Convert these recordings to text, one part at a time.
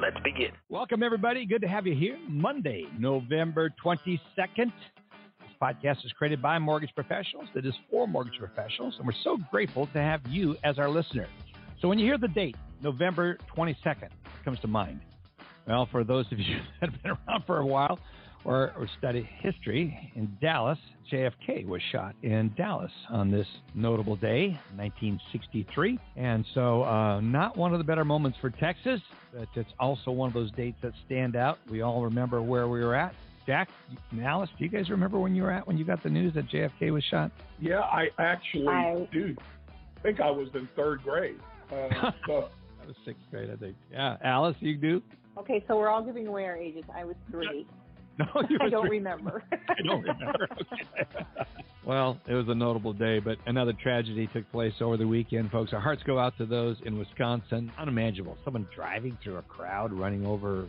Let's begin. Welcome, everybody. Good to have you here. Monday, November 22nd. This podcast is created by mortgage professionals. That is for mortgage professionals. And we're so grateful to have you as our listener. So when you hear the date, November 22nd, comes to mind? Well, for those of you that have been around for a while or, or study history, in Dallas, JFK was shot in Dallas on this notable day, 1963. And so, uh, not one of the better moments for Texas, but it's also one of those dates that stand out. We all remember where we were at. Jack, Alice, do you guys remember when you were at when you got the news that JFK was shot? Yeah, I actually I- do think I was in third grade. Uh, so That was sixth grade, I think. Yeah, Alice, you do? Okay, so we're all giving away our ages. I was three. No, I don't three. remember. I don't remember. Okay. well, it was a notable day, but another tragedy took place over the weekend, folks. Our hearts go out to those in Wisconsin. Unimaginable. Someone driving through a crowd, running over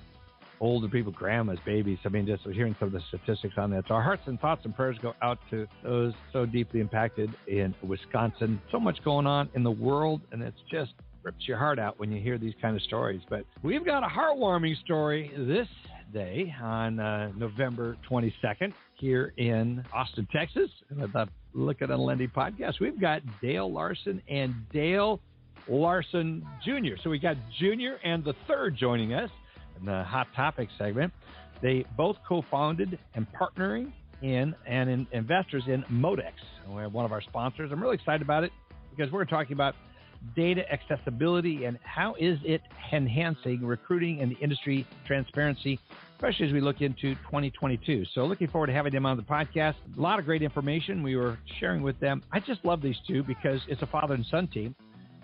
older people, grandmas, babies. I mean, just hearing some of the statistics on that. So our hearts and thoughts and prayers go out to those so deeply impacted in Wisconsin. So much going on in the world, and it's just rips your heart out when you hear these kind of stories. But we've got a heartwarming story this day on uh, November 22nd here in Austin, Texas. And at the Lykken on Lending podcast, we've got Dale Larson and Dale Larson Jr. So we got Junior and the third joining us in the Hot Topic segment. They both co-founded and partnering in and in investors in Modex. One of our sponsors. I'm really excited about it because we're talking about data accessibility and how is it enhancing recruiting and the industry transparency, especially as we look into 2022. So looking forward to having them on the podcast. A lot of great information we were sharing with them. I just love these two because it's a father and son team.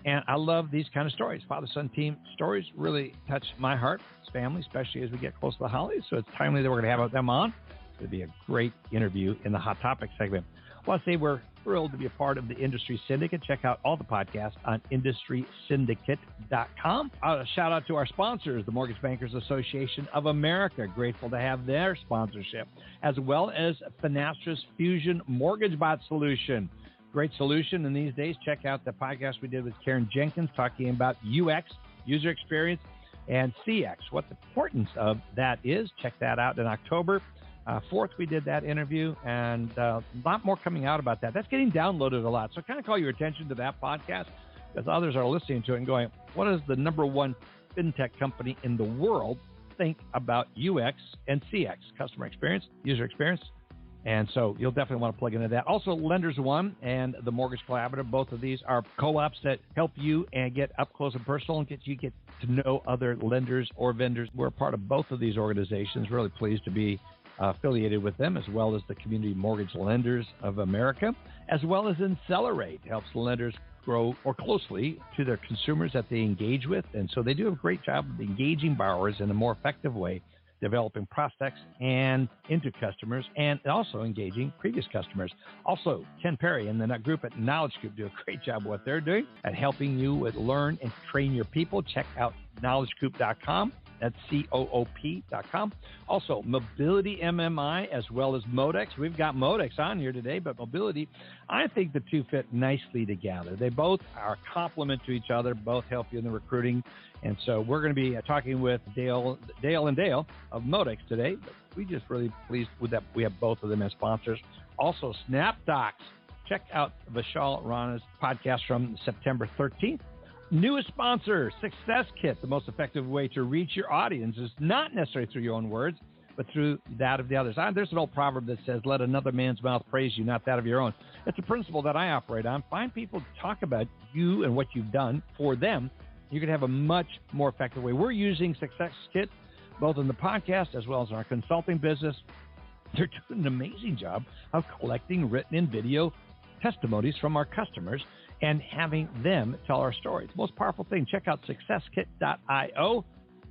And I love these kind of stories. Father son team stories really touch my heart, family, especially as we get close to the holidays. So it's timely that we're going to have them on. It's going to be a great interview in the Hot Topic segment. I want to say we're thrilled to be a part of the Industry Syndicate. Check out all the podcasts on industrysyndicate.com. A uh, shout out to our sponsors, the Mortgage Bankers Association of America. Grateful to have their sponsorship, as well as Finastra's Fusion Mortgage Bot Solution. Great solution in these days. Check out the podcast we did with Karen Jenkins talking about UX, user experience, and CX. What the importance of that is. Check that out in October. Uh, fourth, we did that interview, and uh, a lot more coming out about that. That's getting downloaded a lot. So, kind of call your attention to that podcast because others are listening to it and going, "What does the number one fintech company in the world think about UX and CX, customer experience, user experience?" And so you'll definitely want to plug into that. Also, Lenders One and the Mortgage Collaborative, both of these are co-ops that help you and get up close and personal and get you get to know other lenders or vendors. We're part of both of these organizations. Really pleased to be affiliated with them, as well as the Community Mortgage Lenders of America, as well as Accelerate helps lenders grow more closely to their consumers that they engage with, and so they do a great job of engaging borrowers in a more effective way developing prospects and into customers and also engaging previous customers. Also, Ken Perry and the group at Knowledge Coop do a great job of what they're doing at helping you with learn and train your people. Check out knowledgecoop.com. That's C-O-O-P.com. Also, Mobility MMI as well as Modex. We've got Modex on here today, but Mobility, I think the two fit nicely together. They both are complement to each other, both help you in the recruiting. And so we're going to be uh, talking with Dale, Dale and Dale of Modex today. We just really pleased with that. We have both of them as sponsors. Also, SnapDocs. Check out Vishal Rana's podcast from September 13th. Newest sponsor, Success Kit. The most effective way to reach your audience is not necessarily through your own words, but through that of the others. Ah, There's an old proverb that says, let another man's mouth praise you, not that of your own. It's a principle that I operate on. Find people to talk about you and what you've done for them. You can have a much more effective way. We're using Success Kit both in the podcast as well as in our consulting business. They're doing an amazing job of collecting written and video testimonies from our customers and having them tell our stories. Most powerful thing, check out successkit.io.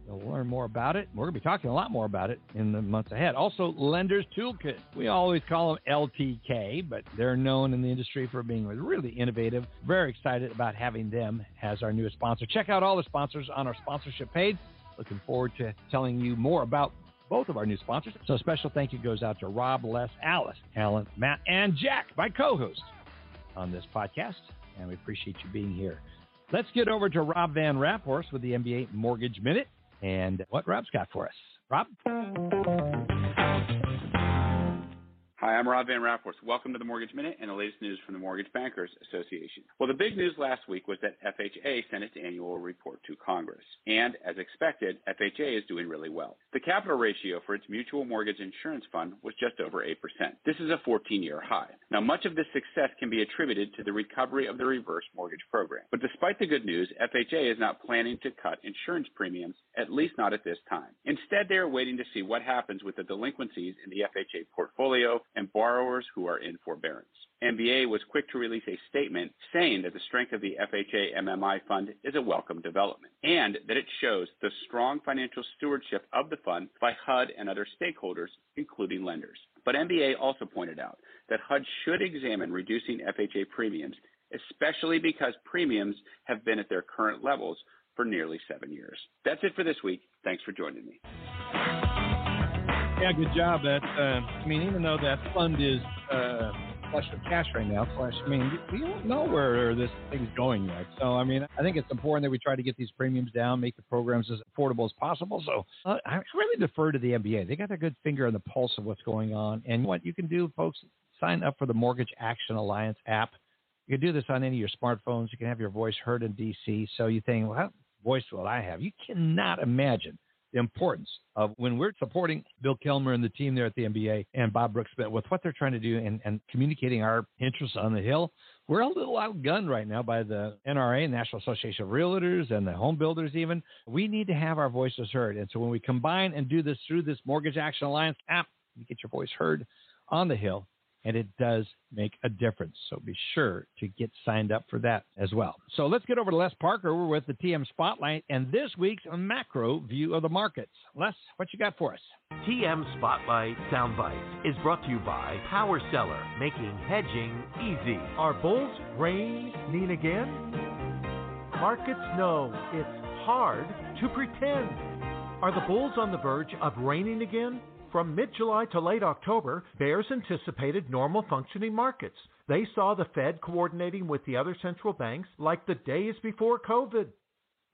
You'll learn more about it. We're going to be talking a lot more about it in the months ahead. Also, Lenders Toolkit. We always call them LTK, but they're known in the industry for being really innovative. Very excited about having them as our newest sponsor. Check out all the sponsors on our sponsorship page. Looking forward to telling you more about both of our new sponsors. So a special thank you goes out to Rob, Les, Alice, Alan, Matt, and Jack, my co-host on this podcast. And we appreciate you being here. Let's get over to Rob Van Raaphorst with the MBA Mortgage Minute and what Rob's got for us. Rob? Hi, I'm Rob Van Raaphorst. Welcome to the Mortgage Minute and the latest news from the Mortgage Bankers Association. Well, the big news last week was that FHA sent its annual report to Congress. And as expected, FHA is doing really well. The capital ratio for its mutual mortgage insurance fund was just over 8%. This is a 14 year high. Now, much of this success can be attributed to the recovery of the reverse mortgage program. But despite the good news, FHA is not planning to cut insurance premiums, at least not at this time. Instead, they are waiting to see what happens with the delinquencies in the FHA portfolio and borrowers who are in forbearance. MBA was quick to release a statement saying that the strength of the FHA MMI fund is a welcome development and that it shows the strong financial stewardship of the fund by HUD and other stakeholders, including lenders. But MBA also pointed out that HUD should examine reducing FHA premiums, especially because premiums have been at their current levels for nearly seven years. That's it for this week. Thanks for joining me. Yeah, good job. That uh, I mean, even though that fund is uh, flush with cash right now, flush. I mean, we don't know where this thing's going yet. So, I mean, I think it's important that we try to get these premiums down, make the programs as affordable as possible. So, uh, I really defer to the MBA. They got their good finger on the pulse of what's going on. And what you can do, folks, sign up for the Mortgage Action Alliance app. You can do this on any of your smartphones. You can have your voice heard in DC. So you think, well, what voice will I have? You cannot imagine the importance of when we're supporting Bill Killmer and the team there at the MBA and Bob Brooks with what they're trying to do and, and communicating our interests on the Hill. We're a little outgunned right now by the NRA, National Association of Realtors, and the home builders, even. We need to have our voices heard. And so when we combine and do this through this Mortgage Action Alliance app, you get your voice heard on the Hill and it does make a difference. So be sure to get signed up for that as well. So let's get over to Les Parker. We're with the TM Spotlight and this week's macro view of the markets. Les, what you got for us? TM Spotlight Soundbite is brought to you by Power Seller, making hedging easy. Are bulls reigning again? Markets know it's hard to pretend. Are the bulls on the verge of reigning again? From mid July to late October, bears anticipated normal functioning markets. They saw the Fed coordinating with the other central banks like the days before COVID.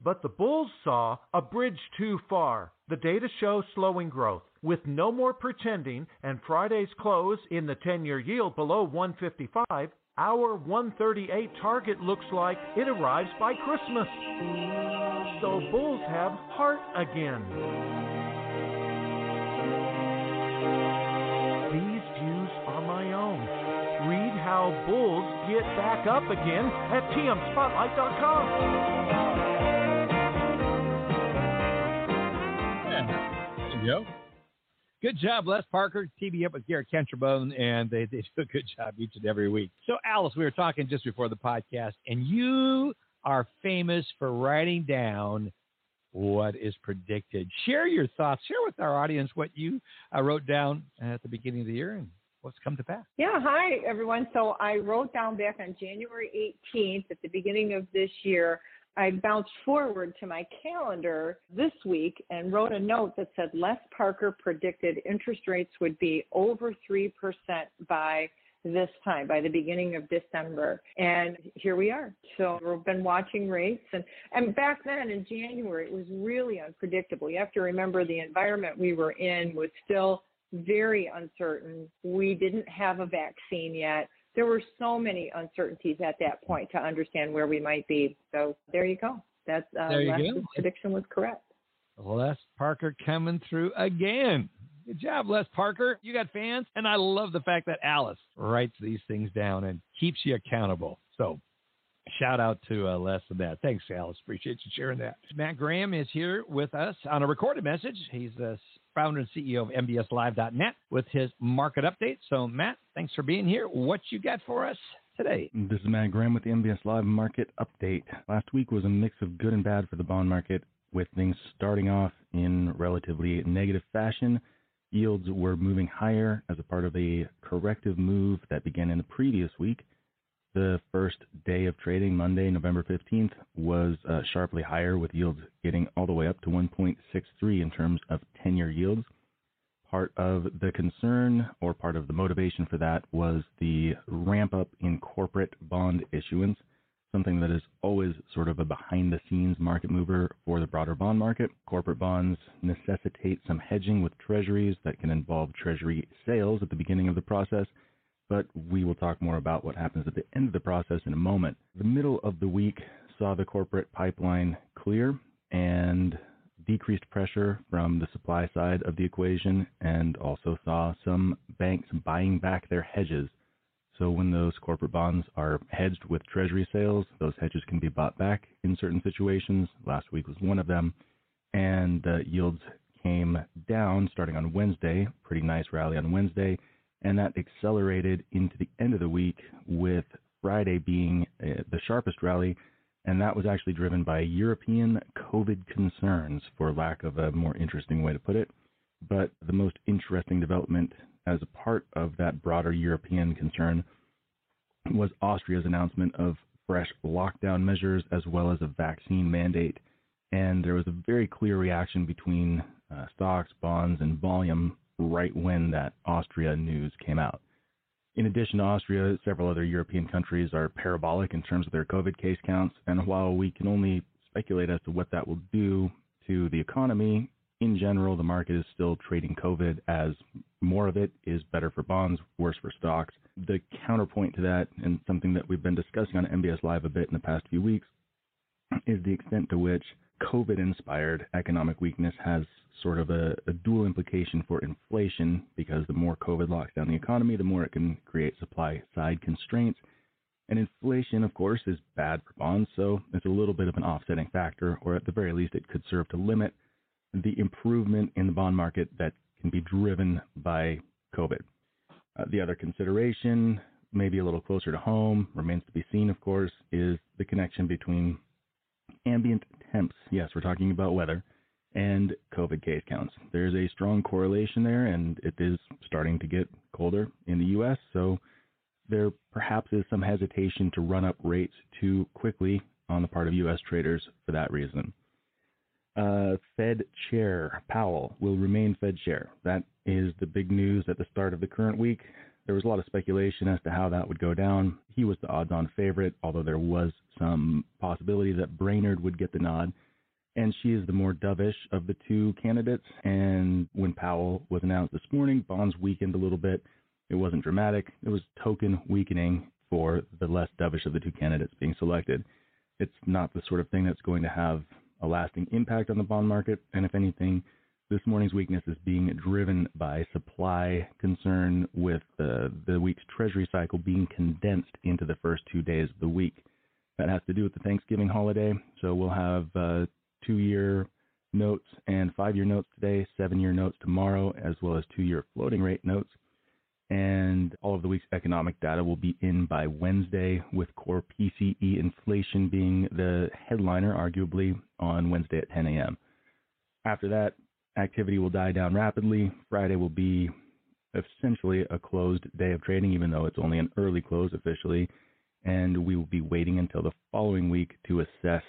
But the bulls saw a bridge too far. The data show slowing growth. With no more pretending and Friday's close in the 10 year yield below 155, our 138 target looks like it arrives by Christmas. So bulls have heart again. These views are my own. Read how bulls get back up again at tmspotlight.com. Go. Good job, Les Parker, TV up with Garrett Kentrabone, and they, they do a good job each and every week. So, Alice, we were talking just before the podcast, and you are famous for writing down what is predicted. Share your thoughts. Share with our audience what you uh, wrote down at the beginning of the year and what's come to pass. Yeah, hi everyone. So I wrote down back on January 18th at the beginning of this year. I bounced forward to my calendar this week and wrote a note that said Les Parker predicted interest rates would be over 3% by this time by the beginning of December. And here we are. So we've been watching rates and, and back then in January it was really unpredictable. You have to remember the environment we were in was still very uncertain. We didn't have a vaccine yet. There were so many uncertainties at that point to understand where we might be. So there you go. That's uh, there you last go. prediction was correct. Les Parker coming through again. Good job, Les Parker. You got fans. And I love the fact that Alice writes these things down and keeps you accountable. So shout out to uh, Les and that. Thanks, Alice. Appreciate you sharing that. Matt Graham is here with us on a recorded message. He's the founder and CEO of MBSLive.net with his market update. So, Matt, thanks for being here. What you got for us? Today. This is Matt Graham with the MBS Live Market Update. Last week was a mix of good and bad for the bond market with things starting off in relatively negative fashion. Yields were moving higher as a part of a corrective move that began in the previous week. The first day of trading, Monday, November 15th, was uh, sharply higher with yields getting all the way up to 1.63 in terms of 10 year yields. Part of the concern or part of the motivation for that was the ramp up in corporate bond issuance something that is always sort of a behind the scenes market mover for the broader bond market. Corporate bonds necessitate some hedging with treasuries that can involve treasury sales at the beginning of the process, but we will talk more about what happens at the end of the process in a moment. The middle of the week saw the corporate pipeline clear and decreased pressure from the supply side of the equation and also saw some banks buying back their hedges so when those corporate bonds are hedged with treasury sales, those hedges can be bought back in certain situations. Last week was one of them. And the yields came down starting on Wednesday, pretty nice rally on Wednesday, and that accelerated into the end of the week with Friday being uh, the sharpest rally, and that was actually driven by European COVID concerns, for lack of a more interesting way to put it. But the most interesting development as a part of that broader European concern was Austria's announcement of fresh lockdown measures as well as a vaccine mandate. And there was a very clear reaction between uh, stocks, bonds, and volume right when that Austria news came out. In addition to Austria, several other European countries are parabolic in terms of their COVID case counts. And while we can only speculate as to what that will do to the economy, in general, the market is still trading COVID as more of it is better for bonds, worse for stocks. The counterpoint to that, and something that we've been discussing on MBS Live a bit in the past few weeks, is the extent to which COVID inspired economic weakness has sort of a, a, dual implication for inflation because the more COVID locks down the economy, the more it can create supply side constraints. And inflation, of course, is bad for bonds, so it's a little bit of an offsetting factor, or at the very least, it could serve to limit the improvement in the bond market that can be driven by COVID. Uh, the other consideration, maybe a little closer to home, remains to be seen, of course, is the connection between ambient temps. Yes, we're talking about weather and COVID case counts. There's a strong correlation there, and it is starting to get colder in the U.S., so there perhaps is some hesitation to run up rates too quickly on the part of U.S. traders for that reason uh, Fed Chair Powell will remain Fed Chair. That is the big news at the start of the current week. There was a lot of speculation as to how that would go down. He was the odds on favorite, although there was some possibility that Brainard would get the nod. And she is the more dovish of the two candidates. And when Powell was announced this morning, bonds weakened a little bit. It wasn't dramatic, it was token weakening for the less dovish of the two candidates being selected. It's not the sort of thing that's going to have a lasting impact on the bond market. And if anything, this morning's weakness is being driven by supply concern with the, the week's treasury cycle being condensed into the first two days of the week. That has to do with the Thanksgiving holiday. So we'll have uh, two year notes and five year notes today, seven year notes tomorrow, as well as two year floating rate notes and all of the week's economic data will be in by Wednesday, with core PCE inflation being the headliner, arguably, on Wednesday at 10 a.m. After that, activity will die down rapidly. Friday will be essentially a closed day of trading, even though it's only an early close officially, and we will be waiting until the following week to assess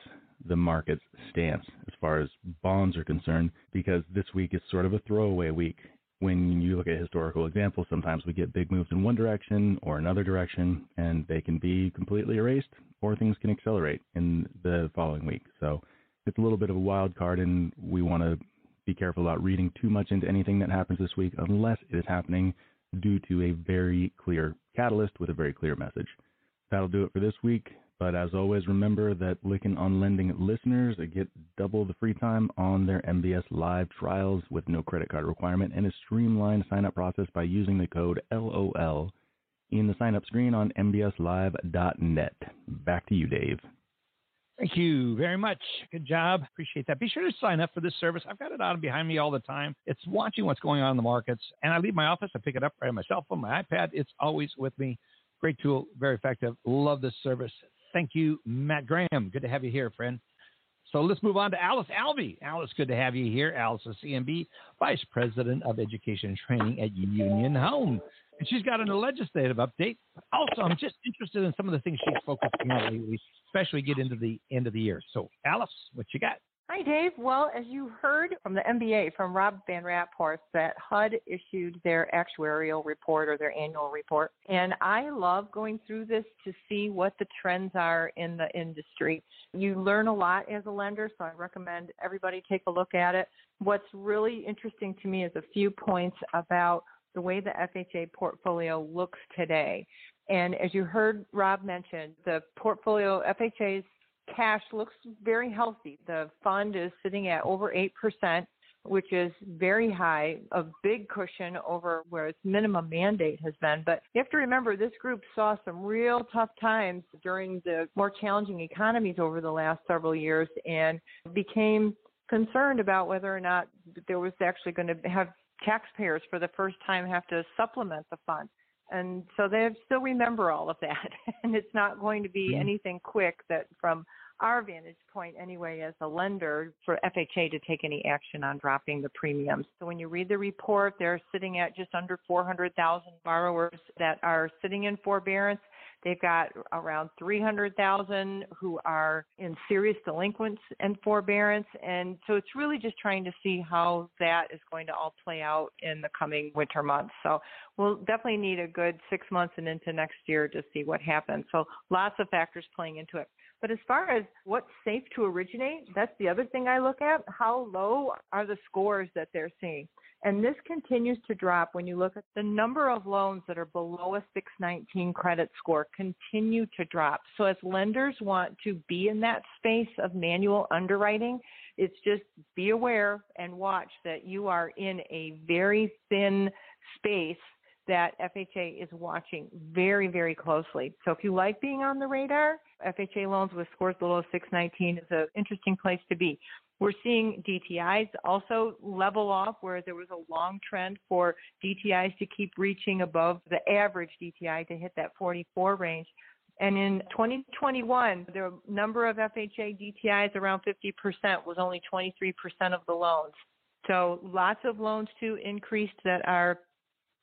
the market's stance as far as bonds are concerned, because this week is sort of a throwaway week when you look at historical examples, sometimes we get big moves in one direction or another direction, and they can be completely erased, or things can accelerate in the following week. So it's a little bit of a wild card, and we want to be careful about reading too much into anything that happens this week unless it is happening due to a very clear catalyst with a very clear message. That'll do it for this week. But as always, remember that Lykken on Lending listeners get double the free time on their MBS live trials with no credit card requirement and a streamlined sign up process by using the code LOL in the sign up screen on MBSLive.net. Back to you, Dave. Thank you very much. Good job. Appreciate that. Be sure to sign up for this service. I've got it on behind me all the time. It's watching what's going on in the markets. And I leave my office. I pick it up right on my cell phone, my iPad. It's always with me. Great tool, very effective. Love this service. Thank you, Matt Graham. Good to have you here, friend. So let's move on to Alice Alvey. Alice, good to have you here. Alice is CMB Vice President of Education and Training at Union Home. And she's got a legislative update. Also, I'm just interested in some of the things she's focusing on lately, especially get into the end of the year. So, Alice, what you got? Hi, Dave. Well, as you heard from the MBA, from Rob Van Raaphorst, that HUD issued their actuarial report or their annual report. And I love going through this to see what the trends are in the industry. You learn a lot as a lender, so I recommend everybody take a look at it. What's really interesting to me is a few points about the way the FHA portfolio looks today. And as you heard Rob mention, the portfolio, FHA's cash looks very healthy. The fund is sitting at over 8%, which is very high, a big cushion over where its minimum mandate has been. But you have to remember this group saw some real tough times during the more challenging economies over the last several years and became concerned about whether or not there was actually going to have taxpayers for the first time have to supplement the fund. And so they still remember all of that. and it's not going to be mm-hmm. anything quick that from our vantage point anyway as a lender for FHA to take any action on dropping the premiums. So when you read the report, they're sitting at just under 400,000 borrowers that are sitting in forbearance. They've got around 300,000 who are in serious delinquents and forbearance. And so it's really just trying to see how that is going to all play out in the coming winter months. So we'll definitely need a good six months and into next year to see what happens. So lots of factors playing into it. But as far as what's safe to originate, that's the other thing I look at. How low are the scores that they're seeing? And this continues to drop when you look at the number of loans that are below a 619 credit score continue to drop. So as lenders want to be in that space of manual underwriting, it's just be aware and watch that you are in a very thin space that FHA is watching very, very closely. So if you like being on the radar, FHA loans with scores below 619 is an interesting place to be. We're seeing DTIs also level off, where there was a long trend for DTIs to keep reaching above the average DTI to hit that 44 range. And in 2021, the number of FHA DTIs around 50% was only 23% of the loans. So lots of loans too increased that are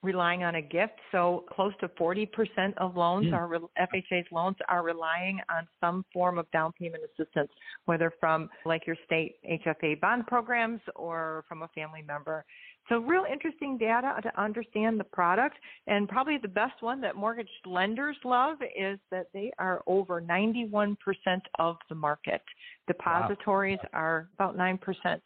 relying on a gift. So close to 40% of loans mm. are FHA's loans are relying on some form of down payment assistance, whether from like your state HFA bond programs or from a family member. So real interesting data to understand the product and probably the best one that mortgage lenders love is that they are over 91% of the market. Depositories wow. are about 9%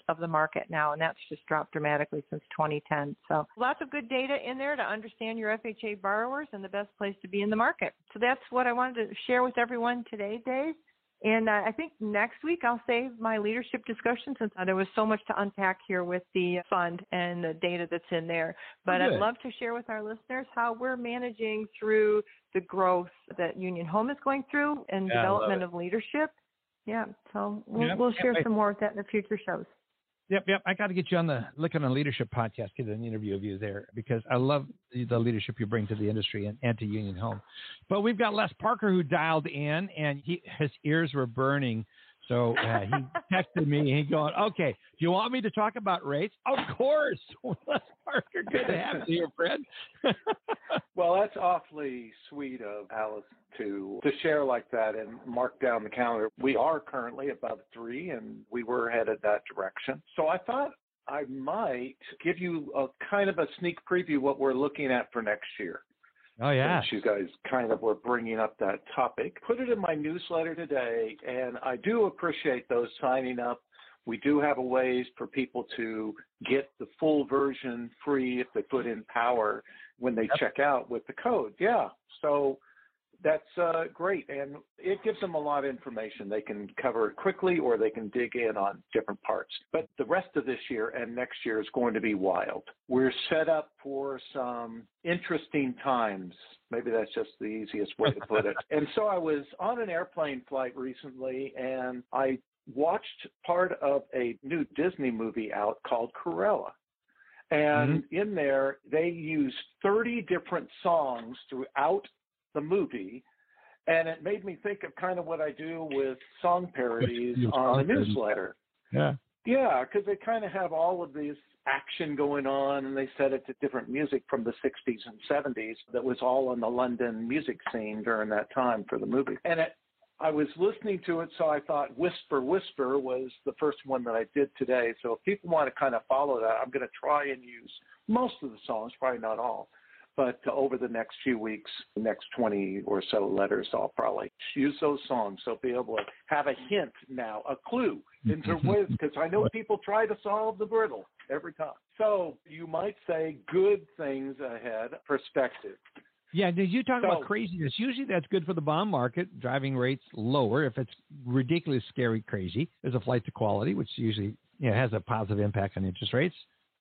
of the market now and that's just dropped dramatically since 2010. So lots of good data in there to understand your FHA borrowers and the best place to be in the market. So that's what I wanted to share with everyone today, Dave. And uh, I think next week I'll save my leadership discussion since there was so much to unpack here with the fund and the data that's in there. But I'd love to share with our listeners how we're managing through the growth that Union Home is going through and yeah, development of leadership. Yeah, so we'll, yep. we'll share some more of that in the future shows. Yep, yep. I got to get you on the Lykken on Leadership podcast, get an interview of you there because I love the leadership you bring to the industry and, and to Union Home. But we've got Les Parker who dialed in, and he, his ears were burning so uh, he texted me. And he going, "Okay, do you want me to talk about race? Of course. Les Parker, good to have you here, friend. well, that's awfully sweet of Alice to to share like that and mark down the calendar. We are currently above three, and we were headed that direction. So I thought I might give you a kind of a sneak preview what we're looking at for next year. Oh yeah. You guys kind of were bringing up that topic. Put it in my newsletter today, and I do appreciate those signing up. We do have a ways for people to get the full version free if they put in power when they yep. check out with the code. Yeah. So that's uh, great. And it gives them a lot of information. They can cover it quickly or they can dig in on different parts. But the rest of this year and next year is going to be wild. We're set up for some interesting times. Maybe that's just the easiest way to put it. and so I was on an airplane flight recently and I watched part of a new Disney movie out called Cruella. And mm-hmm. in there, they used 30 different songs throughout the movie And it made me think of kind of what I do with song parodies on the newsletter. Yeah. Yeah, because they kind of have all of this action going on, and they set it to different music from the 60s and 70s that was all on the London music scene during that time for the movie. And it, I was listening to it, so I thought Whisper Whisper was the first one that I did today. So if people want to kind of follow that, I'm going to try and use most of the songs, probably not all. But over the next few weeks, the next 20 or so letters, I'll probably use those songs. So be able to have a hint now, a clue into whiz, because I know people try to solve the riddle every time. So you might say good things ahead, perspective. Yeah, did you talk So- about craziness? Usually that's good for the bond market, driving rates lower. If it's ridiculous, scary, crazy, there's a flight to quality, which usually you know, has a positive impact on interest rates.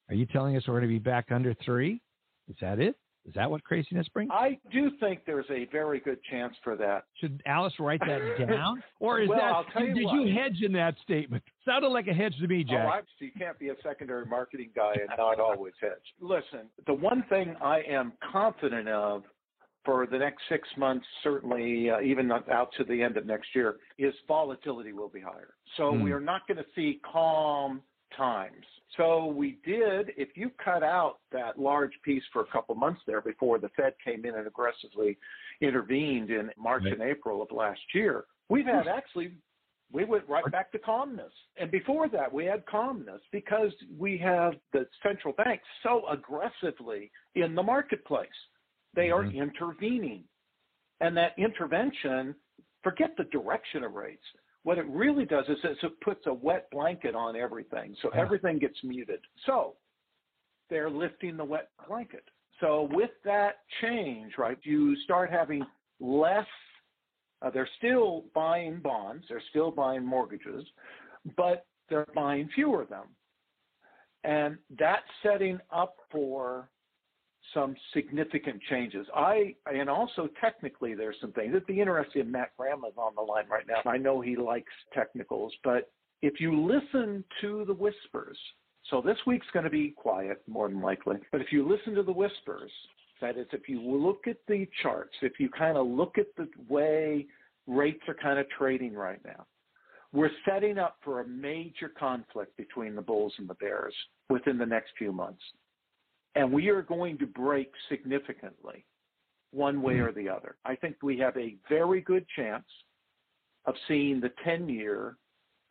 Are you telling us we're going to be back under three? Is that it? Is that what craziness brings? I do think there's a very good chance for that. Should Alice write that down, or is Well, that you did what. you hedge in that statement? Sounded like a hedge to me, Oh, Jack. I, so you can't be a secondary marketing guy and not always hedge. Listen, the one thing I am confident of for the next six months, certainly uh, even out to the end of next year, is volatility will be higher. So Hmm. we are not going to see calm times. So we did, if you cut out that large piece for a couple months there before the Fed came in and aggressively intervened in March Right. and April of last year, we've had actually we went right back to calmness. And before that, we had calmness because we have the central bank so aggressively in the marketplace. They are Mhm. intervening. And that intervention, forget the direction of rates. What it really does is it puts a wet blanket on everything. So everything gets muted. So they're lifting the wet blanket. So with that change, right, you start having less uh, they're still buying bonds, they're still buying mortgages, but they're buying fewer of them. And that's setting up for some significant changes. I and also technically there's some things. It'd be interesting if Matt Graham is on the line right now. I know he likes technicals, but if you listen to the whispers, so this week's going to be quiet more than likely, but if you listen to the whispers, that is, if you look at the charts, if you kind of look at the way rates are kind of trading right now, we're setting up for a major conflict between the bulls and the bears within the next few months. And we are going to break significantly one way or the other. I think we have a very good chance of seeing the 10 year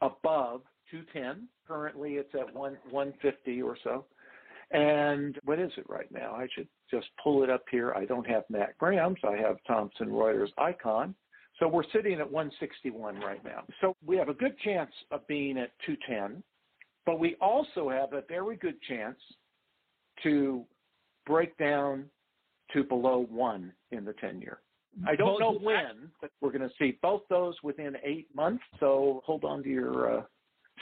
above 210. Currently it's at 1, 150 or so. And what is it right now? I should just pull it up here. I don't have Matt Graham's. I have Thomson Reuters Eikon. So we're sitting at 161 right now. So we have a good chance of being at 210, but we also have a very good chance to break down to below one in the 10 year. I don't know when, but we're going to see both those within eight months. So hold on to your uh,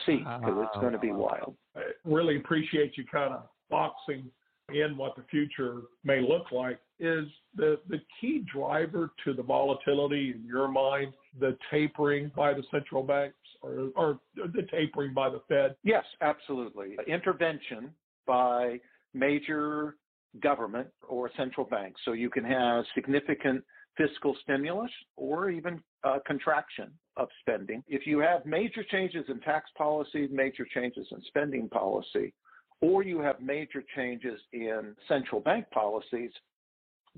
seat because it's going to be wild. I really appreciate you kind of boxing in what the future may look like. Is the, the key driver to the volatility in your mind the tapering by the central banks or, or the tapering by the Fed? Yes, absolutely. Intervention by major government or central banks. So you can have significant fiscal stimulus or even uh, contraction of spending. If you have major changes in tax policy, major changes in spending policy, or you have major changes in central bank policies,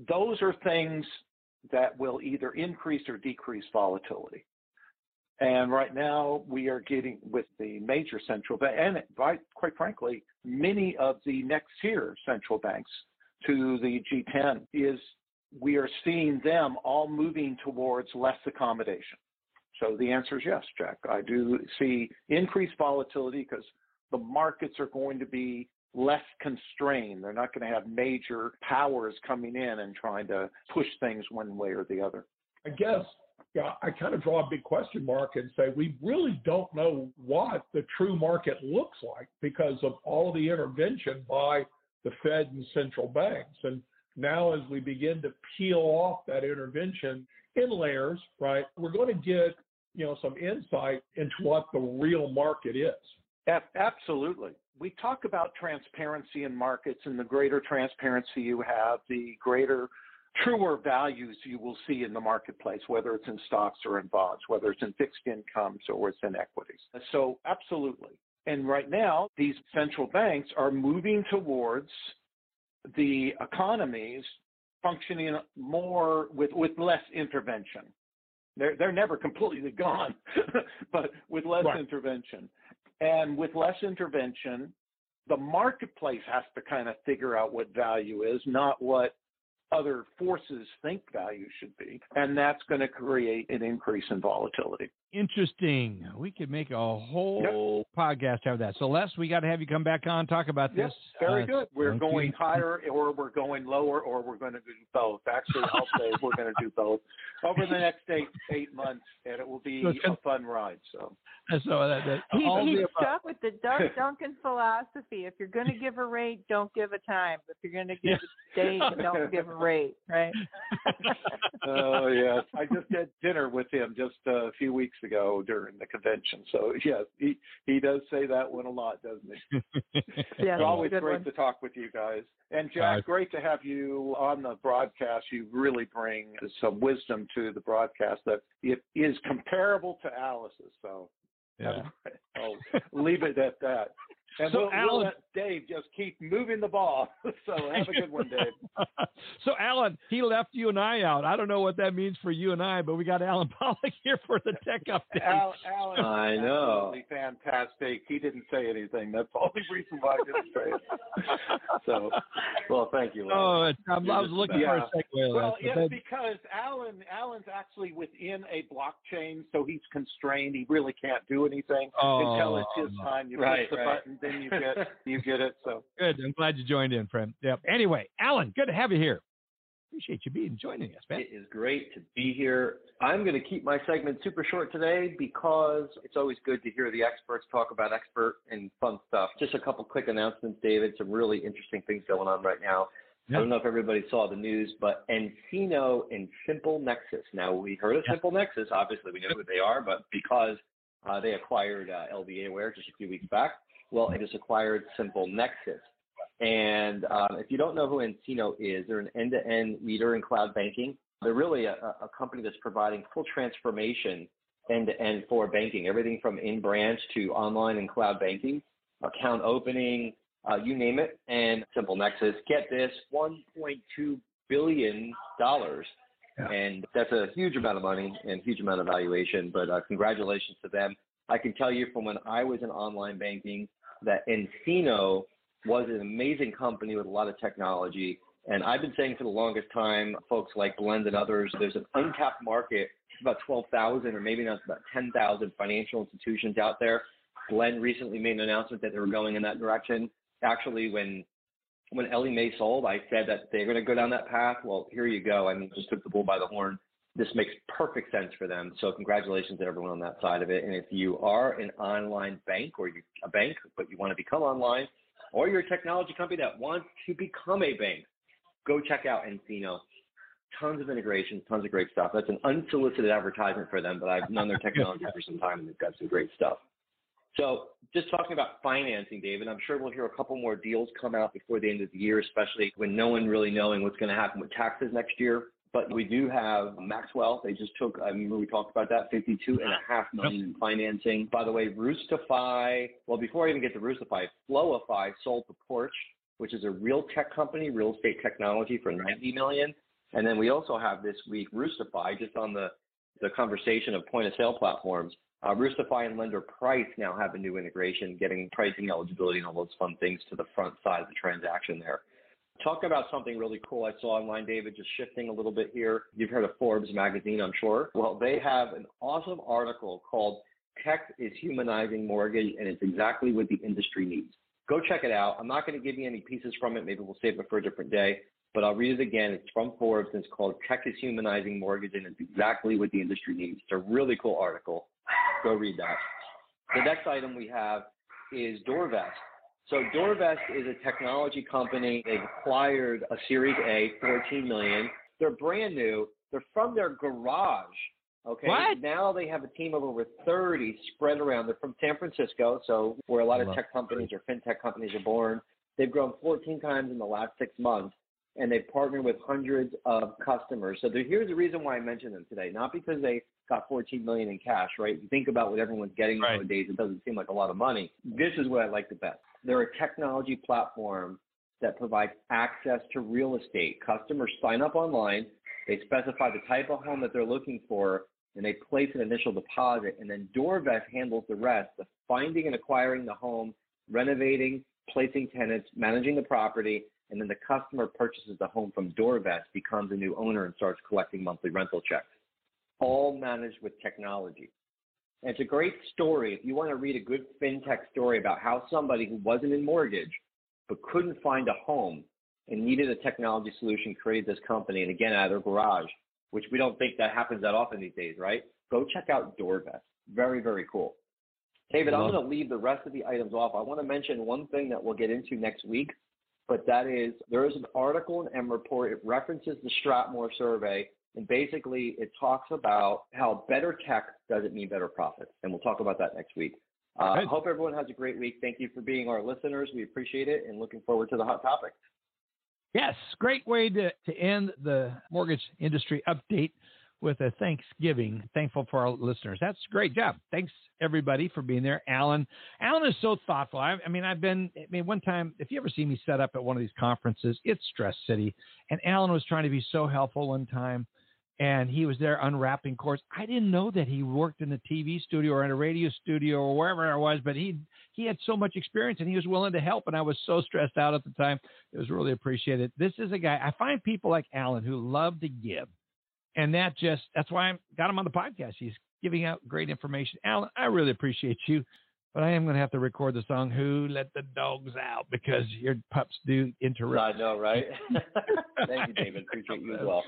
those are things that will either increase or decrease volatility. And right now, we are getting with the major central bank, and quite frankly, many of the next tier central banks to the G10 is we are seeing them all moving towards less accommodation. So the answer is yes, Jack. I do see increased volatility because the markets are going to be less constrained. They're not going to have major powers coming in and trying to push things one way or the other. I guess yeah, I kind of draw a big question mark and say we really don't know what the true market looks like because of all the intervention by the Fed and central banks. And now, as we begin to peel off that intervention in layers, right, we're going to get you know some insight into what the real market is. Absolutely. We talk about transparency in markets, and the greater transparency you have, the greater truer values you will see in the marketplace, whether it's in stocks or in bonds, whether it's in fixed incomes or it's in equities. So, absolutely. And right now, these central banks are moving towards the economies functioning more with, with less intervention. They're, they're never completely gone, but with less right. intervention. And with less intervention, the marketplace has to kind of figure out what value is, not what other forces think value should be. And that's going to create an increase in volatility. Interesting. We could make a whole yep. podcast out of that. So, Les, we got to have you come back on talk about yep. this. Very uh, good. We're going you. higher, or we're going lower, or we're going to do both. Actually, I'll say we're going to do both over the next eight eight months, and it will be so a fun ride. So, so that, that, he, he's stuck with the Doug Duncan philosophy. If you're going to give a rate, don't give a time. If you're going to give yeah. a date, don't give a rate. Right? oh yes, I just had dinner with him just a few weeks ago during the convention. So yes, he he does say that one a lot, doesn't he? yeah, it's always great one. to talk with you guys. And Jack, uh, great to have you on the broadcast. You really bring some wisdom to the broadcast that it is comparable to Alice's. So yeah. I'll leave it at that. And so we'll, Alan, we'll let Dave just keep moving the ball. so have a good one, Dave. so Alan, he left you and I out. I don't know what that means for you and I, but we got Alan Pollock here for the tech update. Al, Alan, I know. Fantastic. He didn't say anything. That's the only reason why I didn't say it. so, well, thank you. Oh, I'm, I was looking yeah. for a segue. Well, it's that... because Alan, Alan's actually within a blockchain, so he's constrained. He really can't do anything oh, until it's his time. You right, push the right. button, then you get you get it. So good. I'm glad you joined in, friend. Yep. Anyway, Alan, good to have you here. Appreciate you being joining us, man. It is great to be here. I'm going to keep my segment super short today because it's always good to hear the experts talk about expert and fun stuff. Just a couple quick announcements, David. Some really interesting things going on right now. Yep. I don't know if everybody saw the news, but nCino and Simple Nexus. Now, we heard of yep. Simple Nexus. Obviously, we know who they are, but because uh, they acquired uh, LBAware just a few weeks back, well, it just acquired Simple Nexus. And um, if you don't know who nCino is, they're an end-to-end leader in cloud banking. They're really a, a company that's providing full transformation end-to-end for banking, everything from in-branch to online and cloud banking, account opening, uh, you name it. And Simple Nexus, get this, 1.2 billion dollars. Yeah. And that's a huge amount of money and huge amount of valuation. But uh, congratulations to them. I can tell you from when I was in online banking that nCino was an amazing company with a lot of technology. And I've been saying for the longest time, folks like Blend and others, there's an untapped market, about 12,000 or maybe not about 10,000 financial institutions out there. Blend recently made an announcement that they were going in that direction. Actually, when when Ellie Mae sold, I said that they're going to go down that path. Well, here you go. I mean, just took the bull by the horn. This makes perfect sense for them. So congratulations to everyone on that side of it. And if you are an online bank or you a bank, but you want to become online, or you're a technology company that wants to become a bank, go check out nCino. Tons of integrations, tons of great stuff. That's an unsolicited advertisement for them, but I've known their technology for some time and they've got some great stuff. So just talking about financing, David, I'm sure we'll hear a couple more deals come out before the end of the year, especially when no one really knowing what's going to happen with taxes next year. But we do have Maxwell. They just took, I remember we talked about that, 52 and a half million in financing. By the way, Roostify, well, before I even get to Roostify, Floify sold to Porch, which is a real tech company, real estate technology for 90 million. And then we also have this week Roostify, just on the, the conversation of point of sale platforms. Uh, Roostify and Lender Price now have a new integration, getting pricing eligibility and all those fun things to the front side of the transaction there. Talk about something really cool I saw online, David, just shifting a little bit here. You've heard of Forbes magazine, I'm sure. Well, they have an awesome article called Tech is Humanizing Mortgage, and it's exactly what the industry needs. Go check it out. I'm not going to give you any pieces from it. Maybe we'll save it for a different day, but I'll read it again. It's from Forbes, and it's called Tech is Humanizing Mortgage, and it's exactly what the industry needs. It's a really cool article. Go read that. The next item we have is DoorVest. So DoorVest is a technology company. They've acquired a Series A, 14 million. They're brand new. They're from their garage. Okay. What? Now they have a team of over 30 spread around. They're from San Francisco, so where a lot of tech companies or fintech companies are born. They've grown 14 times in the last six months. and they've partnered with hundreds of customers. So here's the reason why I mentioned them today. Not because they got 14 million in cash, right? You think about what everyone's getting right. nowadays, it doesn't seem like a lot of money. This is what I like the best. They're a technology platform that provides access to real estate. Customers sign up online, they specify the type of home that they're looking for, and they place an initial deposit, and then DoorVest handles the rest, the finding and acquiring the home, renovating, placing tenants, managing the property, and then the customer purchases the home from DoorVest, becomes a new owner, and starts collecting monthly rental checks. All managed with technology. And it's a great story. If you want to read a good fintech story about how somebody who wasn't in mortgage but couldn't find a home and needed a technology solution created this company, and again, out of their garage, which we don't think that happens that often these days, right? Go check out DoorVest. Very, very cool. David, I'm going to leave the rest of the items off. I want to mention one thing that we'll get into next week, but that is there is an article in M Report. It references the STRATMOR survey, and basically it talks about how better tech doesn't mean better profits. And we'll talk about that next week. I uh, hope everyone has a great week. Thank you for being our listeners. We appreciate it and looking forward to the hot topic. Yes, great way to, to end the mortgage industry update with a Thanksgiving. Thankful for our listeners. That's a great job. Thanks everybody for being there. Allen, Allen is so thoughtful. I, I, mean, I've been. I mean, one time, if you ever see me set up at one of these conferences, it's Stress City, and Allen was trying to be so helpful one time, and he was there unwrapping cords. I didn't know that he worked in a TV studio or in a radio studio or wherever it was, but he he had so much experience and he was willing to help. And I was so stressed out at the time. It was really appreciated. This is a guy I find people like Allen who love to give, and that just that's why I got him on the podcast. He's giving out great information. Allen, I really appreciate you. But I am going to have to record the song "Who Let the Dogs Out" because your pups do interrupt. I know, right? Thank you, David. Appreciate you as well.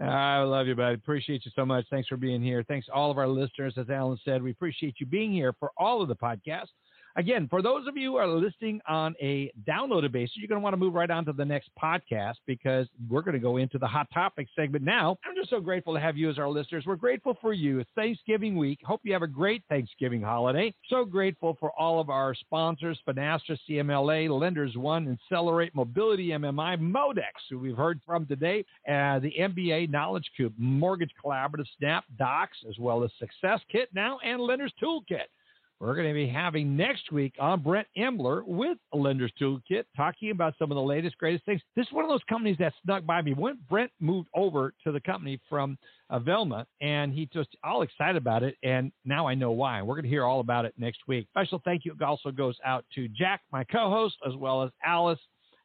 I love you, buddy. Appreciate you so much. Thanks for being here. Thanks all of our listeners. As Allen said, we appreciate you being here for all of the podcasts. Again, for those of you who are listening on a downloaded basis, you're going to want to move right on to the next podcast because we're going to go into the hot topic segment now. I'm just so grateful to have you as our listeners. We're grateful for you. It's Thanksgiving week. Hope you have a great Thanksgiving holiday. So grateful for all of our sponsors, Finastra, CMLA, Lenders One, Accelerate Mobility, MMI, Modex, who we've heard from today, uh, the MBA Knowledge Coop, Mortgage Collaborative, Snap Docs, as well as Success Kit now, and Lenders Toolkit. We're going to be having next week on Brent Embler with Lender's Toolkit talking about some of the latest, greatest things. This is one of those companies that snuck by me. When Brent moved over to the company from uh, Velma, and he just all excited about it, and now I know why. We're going to hear all about it next week. Special thank you also goes out to Jack, my co-host, as well as Alice,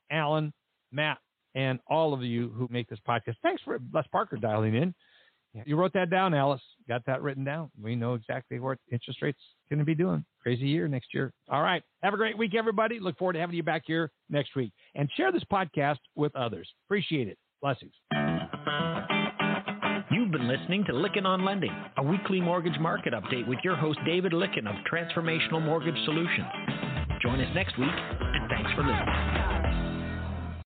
Allen, Matt, and all of you who make this podcast. Thanks for Les Parker dialing in. You wrote that down, Alice. Got that written down. We know exactly what interest rates going to be doing. Crazy year next year. All right. Have a great week, everybody. Look forward to having you back here next week. And share this podcast with others. Appreciate it. Blessings. You've been listening to Lykken on Lending, a weekly mortgage market update with your host, David Lykken of Transformational Mortgage Solutions. Join us next week, and thanks for listening.